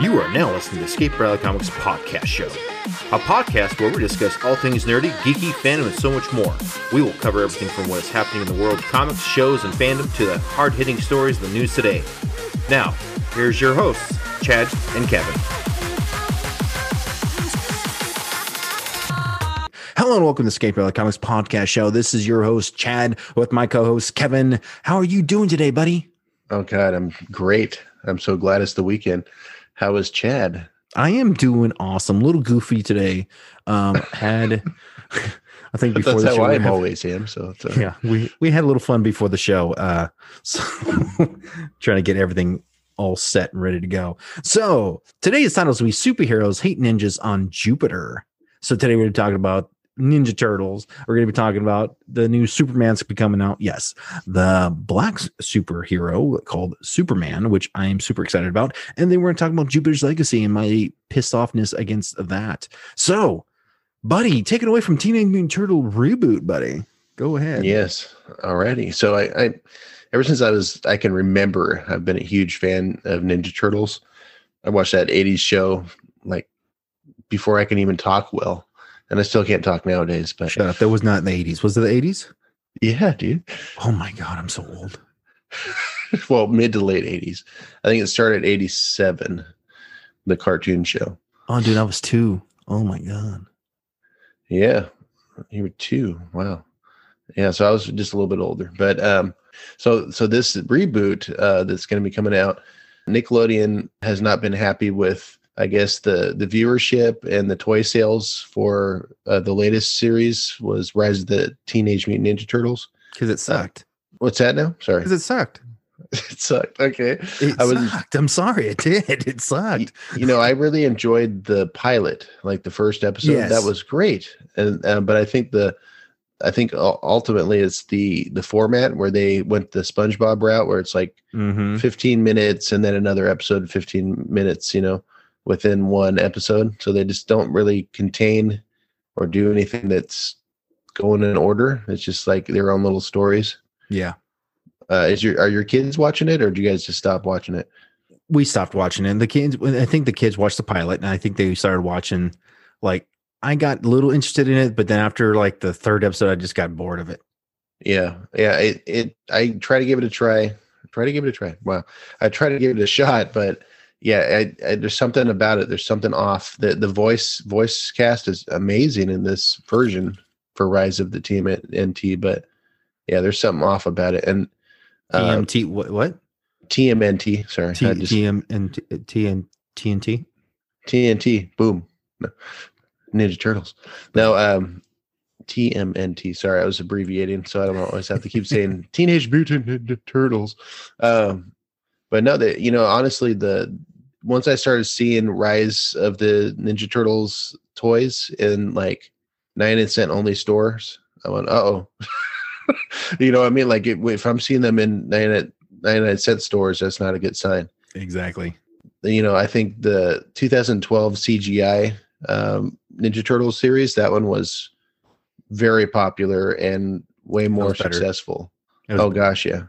You are now listening to the Escape Reality Comics podcast show, a podcast where we discuss all things nerdy, geeky, fandom, and so much more. We will cover everything from what is happening in the world of comics, shows, and fandom to the hard hitting stories of the news today. Now, here's your hosts, Chad and Kevin. Hello and welcome to Escape Reality Comics podcast show. This is your host Chad with my co-host Kevin. How are you doing today, buddy? Oh God, I'm great. I'm so glad it's the weekend. How is Chad? I am doing awesome. A little goofy today. Um, had I think before That's the how show, I'm have- always am. So it's, uh, yeah, we we had a little fun before the show. Uh, so trying to get everything all set and ready to go. So today's titles will be superheroes hate ninjas on Jupiter. So today we're talking about Ninja Turtles. We're going to be talking about the new Superman's be coming out. Yes, the black superhero called Superman, which I am super excited about. And then we're going to talk about Jupiter's Legacy and my pissed offness against that. So, buddy, take it away from Teenage Mutant Turtle reboot, buddy. Go ahead. yes, already. So I, I, ever since I was, I can remember, I've been a huge fan of Ninja Turtles. I watched that '80s show like before I can even talk well, and I still can't talk nowadays. But Shut up. That was not in the 80s. Was it the 80s? yeah, dude. Oh my God, I'm so old. well, mid to late '80s. I think it started '87, the cartoon show. Oh, dude, I was two. Oh my God. Yeah, you were two. Wow. Yeah, so I was just a little bit older, but um, so so this reboot uh, that's going to be coming out, Nickelodeon has not been happy with, I guess the the viewership and the toy sales for uh, the latest series was Rise of the Teenage Mutant Ninja Turtles. Because it sucked. What's that now? Sorry, Because it sucked. it sucked. Okay, It I was- sucked. I'm sorry. It did. It sucked. you know, I really enjoyed the pilot, like the first episode. Yes. That was great, and uh, but I think the, I think ultimately it's the the format where they went the SpongeBob route, where it's like Mm-hmm. 15 minutes and then another episode, 15 minutes, you know, within one episode. So they just don't really contain or do anything that's going in order. It's just like their own little stories. Yeah. Uh, is your are your kids watching it, or do you guys just stop watching it? We stopped watching it. And the kids, I think the kids watched the pilot and I think they started watching. Like, I got a little interested in it, but then after like the third episode, I just got bored of it. Yeah, yeah. It, it I try to give it a try. Try to give it a try. Wow, I try to give it a shot, but yeah, I, I, there's something about it. There's something off. The the voice voice cast is amazing in this version for Rise of the Team at NT, but yeah, there's something off about it. And uh, TMT, what? What? TMNT, sorry, T, just, TM and TN, TNT? TNT, boom, No. Ninja Turtles. No, um, TMNT. Sorry, I was abbreviating, so I don't always have to keep saying Teenage Mutant Ninja Turtles. Um, but no, that you know, honestly, the once I started seeing Rise of the Ninja Turtles toys in like nine and cent only stores, I went, oh, you know, what I mean, like it, if I'm seeing them in nine at nine and cent stores, that's not a good sign Exactly. you know, I think the 2012 CGI um, Ninja Turtles series, that one was very popular and way more successful. Oh gosh, yeah.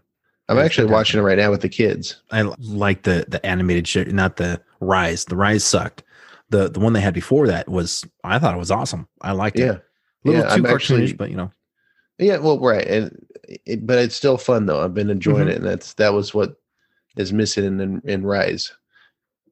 I'm actually watching it right now with the kids. I like the the animated shit, not the Rise. The Rise sucked. The the one they had before that was I thought it was awesome. I liked it. Yeah. A little Yeah, too I'm cartoonish, actually- but you know. Yeah, well, right. And it, but it's still fun though. I've been enjoying Mhm. it and that's that was what is missing in, in in Rise.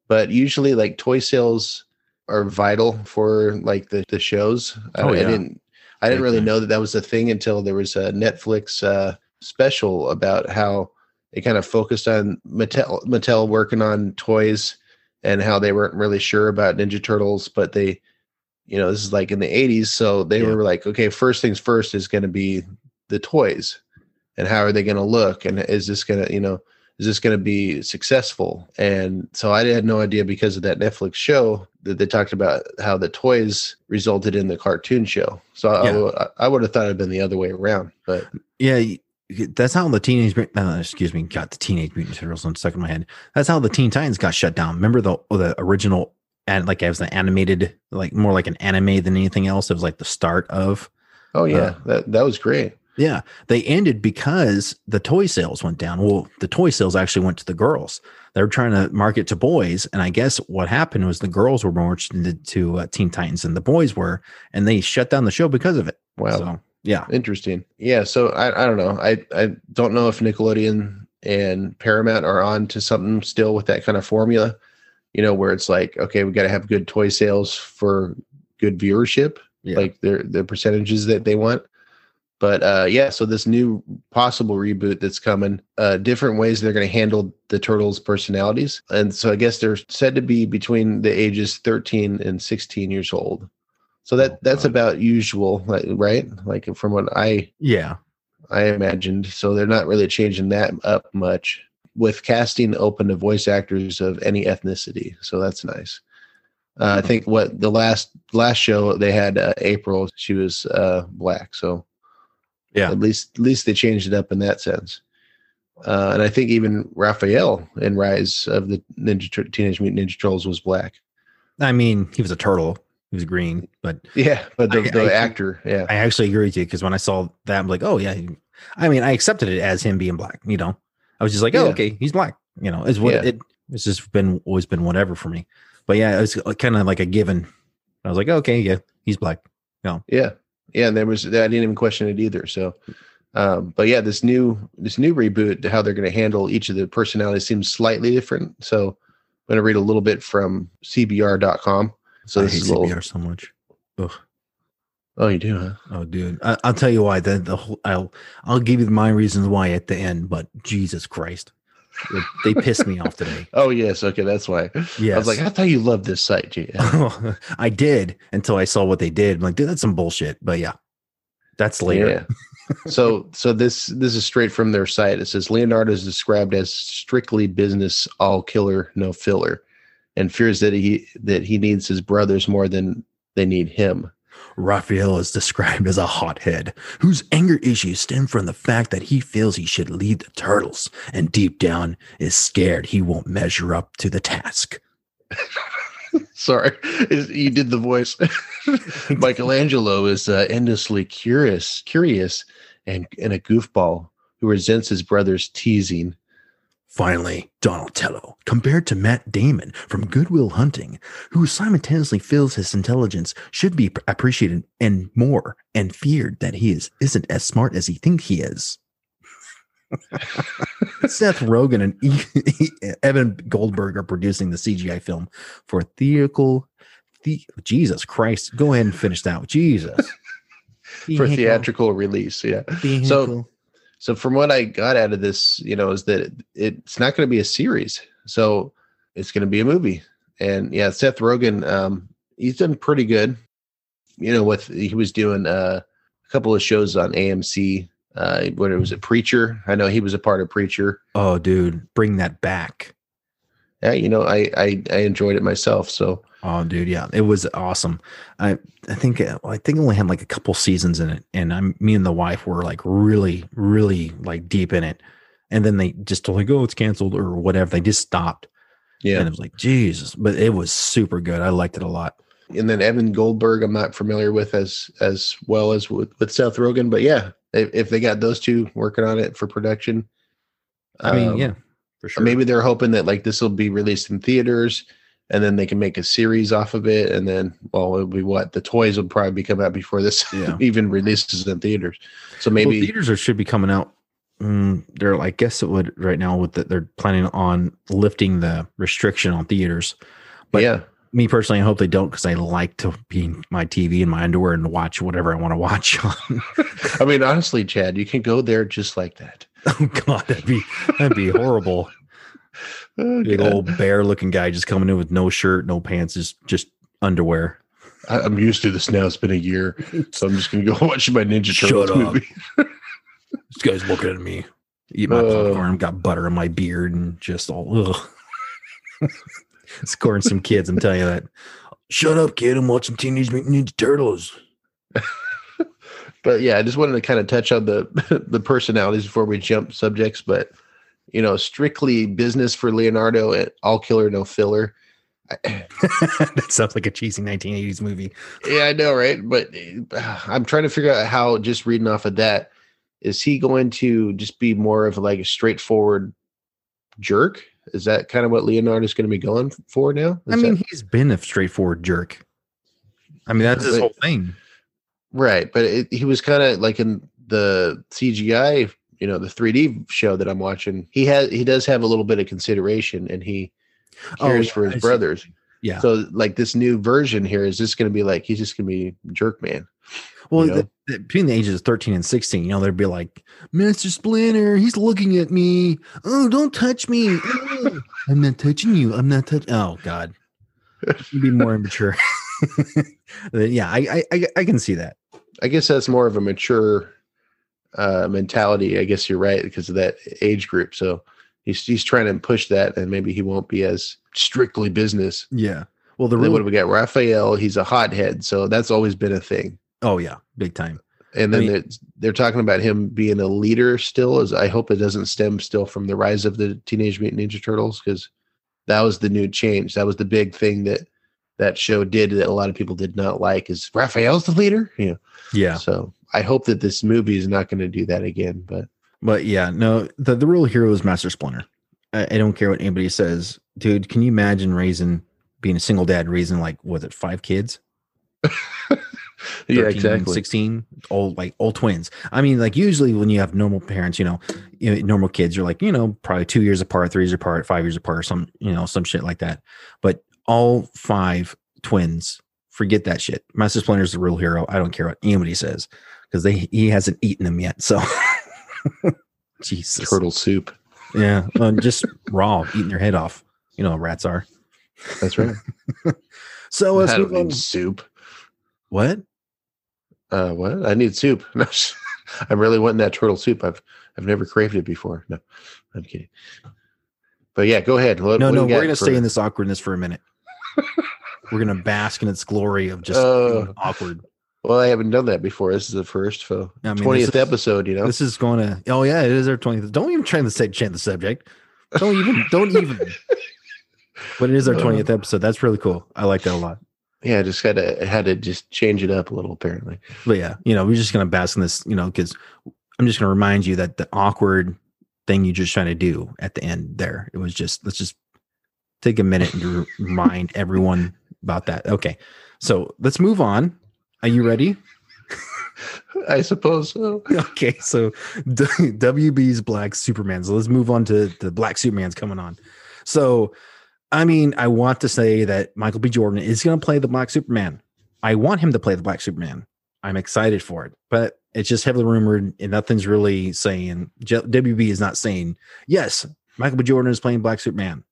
But usually like toy sales are vital for like the the shows. I, Oh, I yeah. didn't I didn't really know that that was a thing until there was a Netflix uh special about how it kind of focused on Mattel Mattel working on toys and how they weren't really sure about Ninja Turtles, but they you know, this is like in the 80s, so they Yeah. were like, okay, first things first is going to be the toys and how are they going to look and is this going to, you know, is this going to be successful? And so I had no idea because of that Netflix show that they talked about how the toys resulted in the cartoon show. So I- I, Yeah. w- I would have thought it'd been the other way around, but Yeah, that's how the teenage uh, excuse me got the teenage mutant turtles on stuck in my head. That's how the Teen Titans got shut down. Remember the the original and like it was an animated, like more like an anime than anything else. It was like the start of oh yeah, Uh, that that was great. Yeah, they ended because the toy sales went down. Well, the toy sales actually went to the girls. They were trying to market to boys, and I guess what happened was the girls were more interested to uh, Teen Titans than the boys were, and they shut down the show because of it. Wow. So, yeah, Interesting. Yeah. So I, I don't know. I, I don't know if Nickelodeon and Paramount are on to something still with that kind of formula, you know, where it's like, okay, we got to have good toy sales for good viewership, Yeah. like their the percentages that they want. But uh, yeah, so this new possible reboot that's coming, uh, different ways they're going to handle the turtles' personalities, and so I guess they're said to be between the ages thirteen and sixteen years old. So that Oh, that's about usual, right? Like from what I yeah, I imagined. So they're not really changing that up much with casting open to voice actors of any ethnicity. So that's nice. Uh, I think what the last last show they had uh, April, she was uh, black. So Yeah. at least at least they changed it up in that sense. Uh, and I think even Raphael in Rise of the Ninja Teenage Mutant Ninja Turtles was black. I mean, he was a turtle. He was green, but Yeah, but the, I- the I- actor, yeah, I actually agree with you because when I saw that, I'm like, oh yeah. I mean, I accepted it as him being black. You know, I was just like, oh Yeah. okay, he's black. You know, it's what Yeah. it. It's just been always been whatever for me. But yeah, it was kind of like a given. I was like, okay, yeah, he's black. No, yeah, yeah, and there was I didn't even question it either. So, um, but yeah, this new this new reboot, how they're going to handle each of the personalities seems slightly different. So, I'm going to read a little bit from CBR.com. So I hate is little. CBR so much. Ugh. Oh, you do, huh? Oh, dude, I, I'll tell you why. The the whole, I'll I'll give you my reasons why at the end. But Jesus Christ, they pissed me off today. Oh, yes. Okay, that's why. Yes. I was like, I thought you loved this site, G. I did until I saw what they did. I'm like, dude, that's some bullshit. But yeah, that's later. Yeah. so so this this is straight from their site. It says Leonardo is described as strictly business, all killer, no filler, and fears that he that he needs his brothers more than they need him. Raphael is described as a hothead whose anger issues stem from the fact that he feels he should lead the turtles and deep down is scared he won't measure up to the task. Sorry, you did the voice. Michelangelo is uh, endlessly curious, curious, and and a goofball who resents his brother's teasing. Finally, Donatello, compared to Matt Damon from Good Will Hunting, who simultaneously feels his intelligence should be appreciated and more, and feared that he is isn't as smart as he thinks he is. Seth Rogen and E- Evan Goldberg are producing the CGI film for theatrical. The, Jesus Christ! Go ahead and finish that. Jesus. for theatrical release. Yeah. Vehicle. So from what I got out of this, you know, is that it, it's not going to be a series. So it's going to be a movie. And yeah, Seth Rogen, um, he's done pretty good. You know, with he was doing uh, a couple of shows on AMC. Uh, when it was a Preacher, I know he was a part of Preacher. oh, dude, bring that back. Yeah, you know, I I, I enjoyed it myself. So Oh, dude, yeah, it was awesome. I I think I think it only had like a couple seasons in it, and I'm me and the wife were like really, really like deep in it, and then they just told like, oh, it's canceled or whatever. They just stopped, yeah. and it was like Jesus, but it was super good. I liked it a lot. and then Evan Goldberg, I'm not familiar with as as well as with, with Seth Rogen, but yeah, if, if they got those two working on it for production, I mean, um, yeah, for sure. maybe they're hoping that like this will be released in theaters, and then they can make a series off of it, and then well, it'll be what the toys will probably be come out before this Yeah. even releases in theaters. So well, maybe theaters are, should be coming out. Mm, they're I guess it would right now with the, they're planning on lifting the restriction on theaters. but- yeah, me personally, I hope they don't because I like to be in my TV and my underwear and watch whatever I want to watch on. I mean honestly, Chad, you can go there just like that. oh God, that'd be that'd be horrible. Oh, Big God. old bear looking guy just coming in with no shirt, no pants, just just underwear. I, I'm used to this now. It's been a year, so I'm just gonna go watch my Ninja Turtles movie. This guy's looking at me. Eat my Uh. popcorn, got butter in my beard, and just all ugh. Scoring some kids, I'm telling you that. Shut up, kid. I'm watching Teenage Mutant Ninja Turtles. but yeah, I just wanted to kind of touch on the the personalities before we jump subjects. But you know, strictly business for Leonardo, and all killer, no filler. That sounds like a cheesy 1980s movie. yeah, I know, right? But uh, I'm trying to figure out how just reading off of that, is he going to just be more of like a straightforward jerk? Is that kind of what Leonardo is going to be going for now? Is I mean, that- he's been a straightforward jerk. I mean, that's his But- whole thing. right, but it, he was kind of like in the CGI, you know, the 3D show that I'm watching. He has he does have a little bit of consideration, and he Oh, cares yeah, for I his see. Yeah. So like this new version here is just going to be like he's just going to be jerk man. Well, you know? the, the- between the ages of 13 and 16, you know, they'd be like, Master Splinter, he's looking at me. Oh, don't touch me. Oh, I'm not touching you. I'm not touching. Oh, God. You'd be more immature. yeah, I, I, I, I can see that. I guess that's more of a mature uh, mentality. I guess you're right because of that age group. So he's he's trying to push that, and maybe he won't be as strictly business. Yeah. Well, the Then what do we got? Raphael. He's a hothead, so that's always been a thing. oh, yeah, big time. And I then mean- it's- they're talking about him being a leader still. As I hope it doesn't stem still from the rise of the Teenage Mutant Ninja Turtles because that was the new change. That was the big thing that that show did that a lot of people did not like. Is Raphael's the leader? Yeah. Yeah. So I hope that this movie is not going to do that again. But But yeah, no, the, the real hero is Master Splinter. I, I don't care what anybody says. Dude, can you imagine raising, being a single dad, raising like, was it five kids? 13, 16 all like all twins i mean like usually when you have normal parents you know, you know normal kids you're like you know probably two years apart three years apart five years apart or some you know some shit like that but all five twins forget that shit master splinter's the real hero i don't care what anybody says because they he hasn't eaten them yet so jesus Turtle soup. yeah uh, just raw eating their head off you know how rats are That's right. so let's I move don't on need soup. what Uh, what? I need soup. No, I'm really wanting that turtle soup. I've I've never craved it before. No, I'm kidding. But yeah, go ahead. What, no what no we're gonna for- stay in this awkwardness for a minute we're gonna bask in its glory of just being awkward Well, I haven't done that before. This is the first so I mean, twentieth is- episode. You know, this is going to oh yeah it is our 20th don't even try to say change the subject don't even don't even but it is our Uh. 20th episode that's really cool i like that a lot yeah, I just had to had to just change it up a little. Apparently, but yeah you know we're just gonna bask in this you know because i'm just gonna remind you that the awkward thing you just trying to do at the end there it was just let's just take a minute and to remind everyone about that okay so let's move on are you ready I suppose so. okay, so WB's Black Superman. So let's move on to the Black Superman's coming on. So, I mean, I want to say that Michael B. Jordan is going to play the Black Superman. I want him to play the Black Superman. I'm excited for it, but it's just heavily rumored, and nothing's really saying. WB is not saying yes. Michael B. Jordan is playing Black Superman.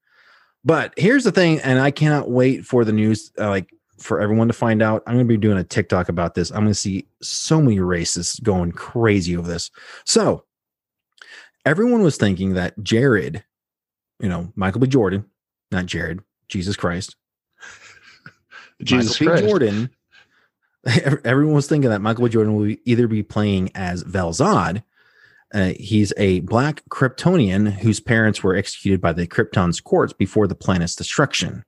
But here's the thing, and I cannot wait for the news. Uh, like for everyone to find out. I'm going to be doing a TikTok about this. I'm going to see so many racists going crazy over this. So, everyone was thinking that Jared, you know, Michael B. Jordan, not Jared, Jesus Christ, Jesus Michael Christ. B. Jordan. Everyone was thinking that Michael B. Jordan will either be playing as Val Zod. Uh, he's a black Kryptonian whose parents were executed by the Krypton's courts before the planet's destruction.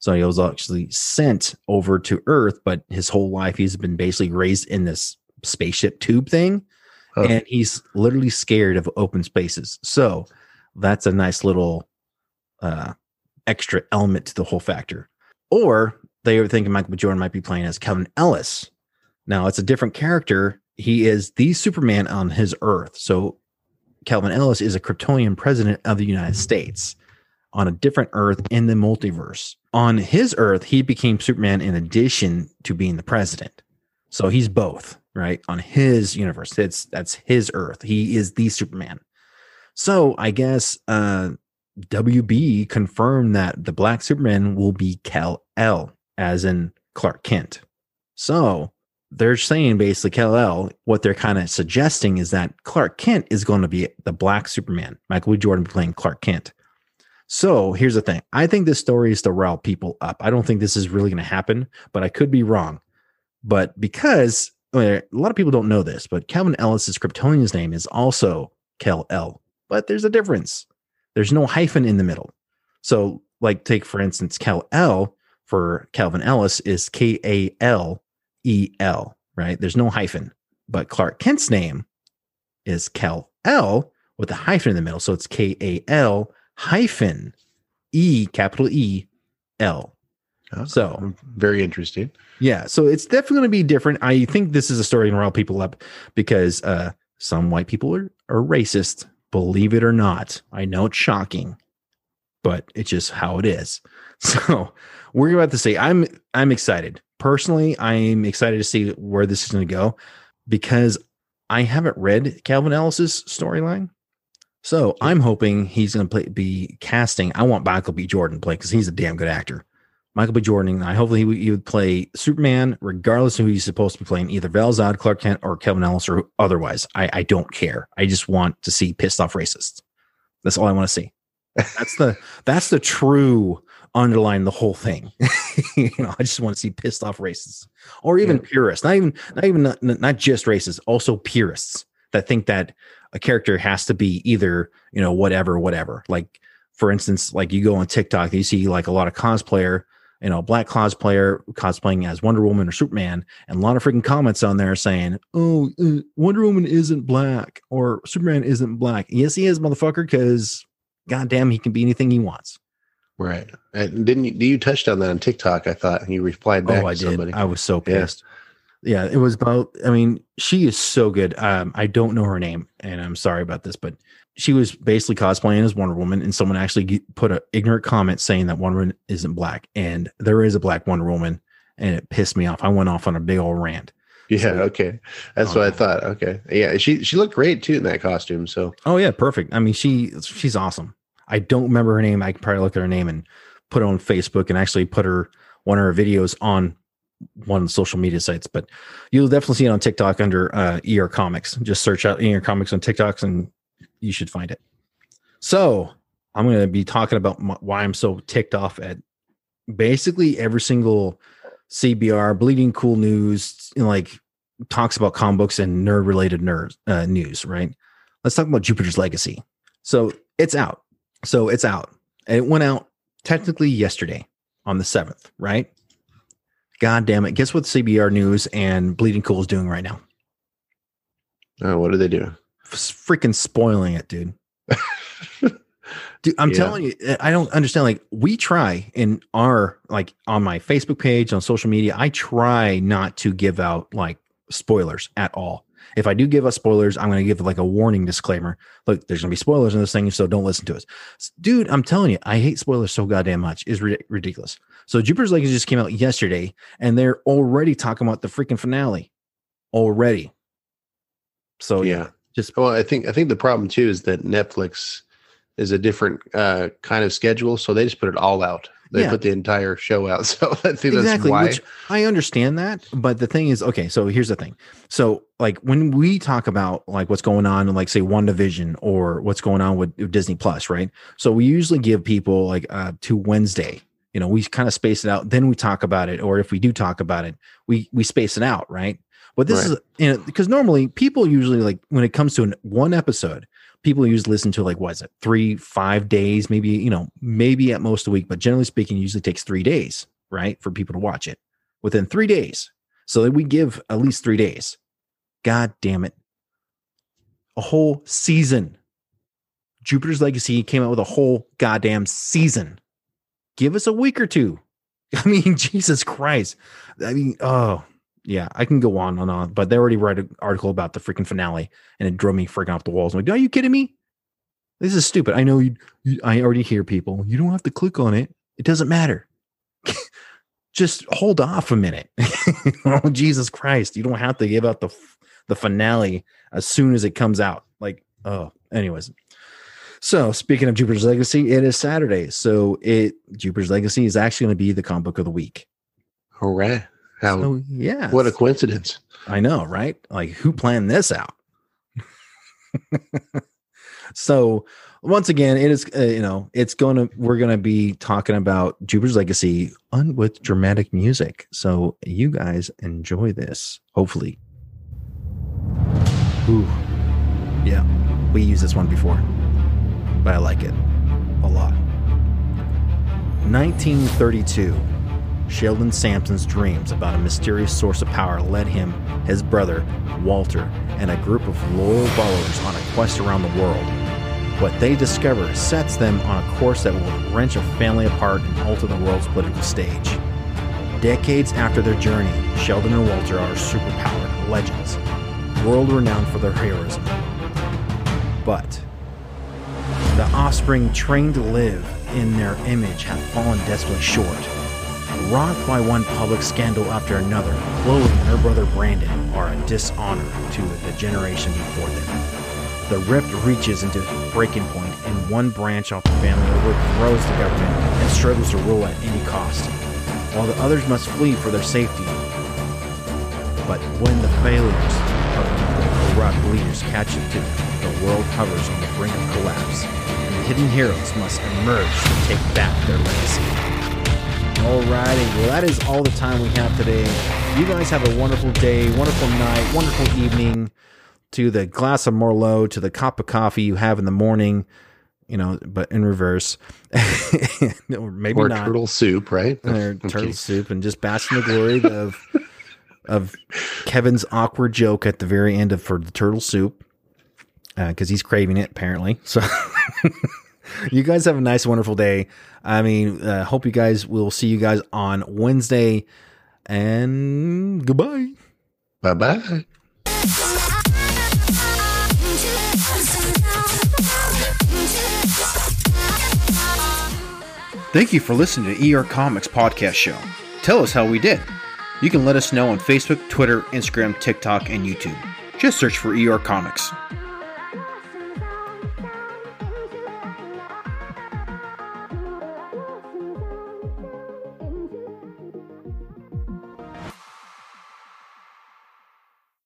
So he was actually sent over to Earth, but his whole life he's been basically raised in this spaceship tube thing. Huh. And he's literally scared of open spaces. So that's a nice little uh, extra element to the whole factor. Or they were thinking Michael. Jordan might be playing as Kevin Ellis. Now it's a different character. He is the Superman on his Earth. So Calvin Ellis is a Kryptonian president of the United States on a different Earth in the multiverse. On his Earth, he became Superman in addition to being the president. So he's both, right? On his universe. It's that's his Earth. He is the Superman. So I guess uh WB confirmed that the Black Superman will be Kel El, as in Clark Kent. So they're saying basically Kal-El, what they're kind of suggesting is that Clark Kent is going to be the Black Superman. Michael B. Jordan playing Clark Kent. So here's the thing. I think this story is to rile people up. I don't think this is really going to happen, but I could be wrong. But because well, a lot of people don't know this, but Calvin Ellis's Kryptonian's name is also Kal El, but there's a difference. There's no hyphen in the middle. So, like, take for instance, Kal El for Calvin Ellis is K A L E L, right? There's no hyphen. But Clark Kent's name is Kel L with a hyphen in the middle. So it's K A L hyphen E capital E L. Oh, So very interesting. yeah, so it's definitely going to be different. I think this is a story to rile people up because uh, some white people are, are racist. Believe it or not, I know it's shocking, but it's just how it is. So we're about to say I'm I'm excited personally. I'm excited to see where this is going to go because I haven't read Calvin Ellis's storyline. So I'm hoping he's going to play be casting. I want Michael B. Jordan to play because he's a damn good actor. Michael B. Jordan. I hopefully he would, he would play Superman, regardless of who he's supposed to be playing, either Val Zod, Clark Kent, or Kevin Ellis, or otherwise. I, I don't care. I just want to see pissed off racists. That's all I want to see. That's the that's the true underline the whole thing. you know, I just want to see pissed off racists, or even Yeah. purists. Not even not even not, not just racists, also purists that think that a character has to be either you know whatever whatever. Like for instance, like you go on TikTok, you see like a lot of cosplayer you know, black cosplayer cosplaying as Wonder Woman or Superman, and a lot of freaking comments on there saying, "Oh, uh, Wonder Woman isn't black or Superman isn't black." Yes, he is, motherfucker, because goddamn, he can be anything he wants. Right. And didn't you, you touched on that on TikTok? I thought you replied back oh, I to did. somebody. I was so pissed. Yeah. It was about. I mean, she is so good. Um, I don't know her name, and I'm sorry about this, but she was basically cosplaying as Wonder Woman, and someone actually put an ignorant comment saying that Wonder Woman isn't black, and there is a black Wonder Woman, and it pissed me off. I went off on a big old rant. yeah. so- Okay. That's Oh, what I thought. Okay. Yeah. She she looked great too in that costume. So Oh yeah, perfect. I mean, she she's awesome. I don't remember her name. I could probably look at her name and put it on Facebook and actually put her one of her videos on one social media sites. But you'll definitely see it on TikTok under uh, ER Comics. Just search out ER Comics on TikToks and you should find it. So I'm going to be talking about m- why I'm so ticked off at basically every single CBR, Bleeding Cool News, you know, like talks about comic books and nerd related nerd uh, news. Right? Let's talk about Jupiter's Legacy. So it's out. So it's out. And it went out technically yesterday on the 7th, right? God damn it. Guess what CBR News and Bleeding Cool is doing right now? oh, what did they do? F- freaking spoiling it, dude. Dude, I'm Yeah. telling you, I don't understand. Like, we try in our, like, on my Facebook page, on social media, I try not to give out like spoilers at all. If I do give us spoilers, I'm going to give like a warning disclaimer. Look, there's going to be spoilers in this thing, so don't listen to us. Dude, I'm telling you, I hate spoilers so goddamn much. It's ri- ridiculous. So Jupiter's Legacy just came out yesterday, and they're already talking about the freaking finale already. So yeah, yeah. just Well, I think I think the problem too is that Netflix is a different uh, kind of schedule, so they just put it all out. They Yeah. put the entire show out. So I think that's exactly why. which i understand that but the thing is okay so here's the thing so like when we talk about like what's going on in like say WandaVision or what's going on with, with disney plus right so we usually give people like uh to wednesday you know we kind of space it out then we talk about it or if we do talk about it we we space it out right but this Right. is you know because normally people usually like when it comes to an, one episode people usually listen to like what is it three five days maybe you know maybe at most a week but generally speaking usually takes three days right for people to watch it within three days. So that we give at least three days. God damn it. A whole season. Jupiter's legacy came out with a whole goddamn season. Give us a week or two. I mean jesus christ. I mean oh yeah i can go on and on but they already wrote an article about the freaking finale and it drove me freaking off the walls. I'm like are you kidding me? This is stupid. I know you, you i already hear people. You don't have to click on it. It doesn't matter. Just hold off a minute. Oh jesus christ. You don't have to give out the the finale as soon as it comes out. Like oh anyways. So speaking of jupiter's legacy it is saturday so it jupiter's legacy is actually going to be the comic book of the week. Hooray! How so yeah what a coincidence! I know, right? Like who planned this out? so once again, it is uh, you know it's going to we're going to be talking about Jupiter's Legacy on with dramatic music. So you guys enjoy this, hopefully. Ooh, yeah, we used this one before, but I like it a lot. 1932. Sheldon Sampson's dreams about a mysterious source of power led him, his brother, Walter, and a group of loyal followers on a quest around the world. What they discover sets them on a course that will wrench a family apart and alter the world's political stage. Decades after their journey, Sheldon and Walter are superpowered legends, world renowned for their heroism. But the offspring trained to live in their image have fallen desperately short. Rocked by one public scandal after another, Chloe and her brother Brandon are a dishonor to the generation before them. The rift reaches into breaking point, and one branch of the family overthrows the government and struggles to rule at any cost, while the others must flee for their safety. But when the failures of the corrupt leaders catch up to them, the world hovers on the brink of collapse, and the hidden heroes must emerge to take back their legacy. Alrighty, well, that is all the time we have today. You guys have a wonderful day, wonderful night, wonderful evening. To the glass of Merlot, to the cup of coffee you have in the morning, you know, but in reverse, or maybe or not. turtle soup, right? Or Okay. turtle soup, and just bask in the glory of of Kevin's awkward joke at the very end of for the turtle soup uh, because he's craving it apparently. So you guys have a nice, wonderful day. I mean, uh, hope you guys will see you guys on Wednesday, and goodbye. Bye bye. Thank you for listening to ER Comics Podcast Show. Tell us how we did. You can let us know on Facebook, Twitter, Instagram, TikTok, and YouTube. Just search for ER Comics.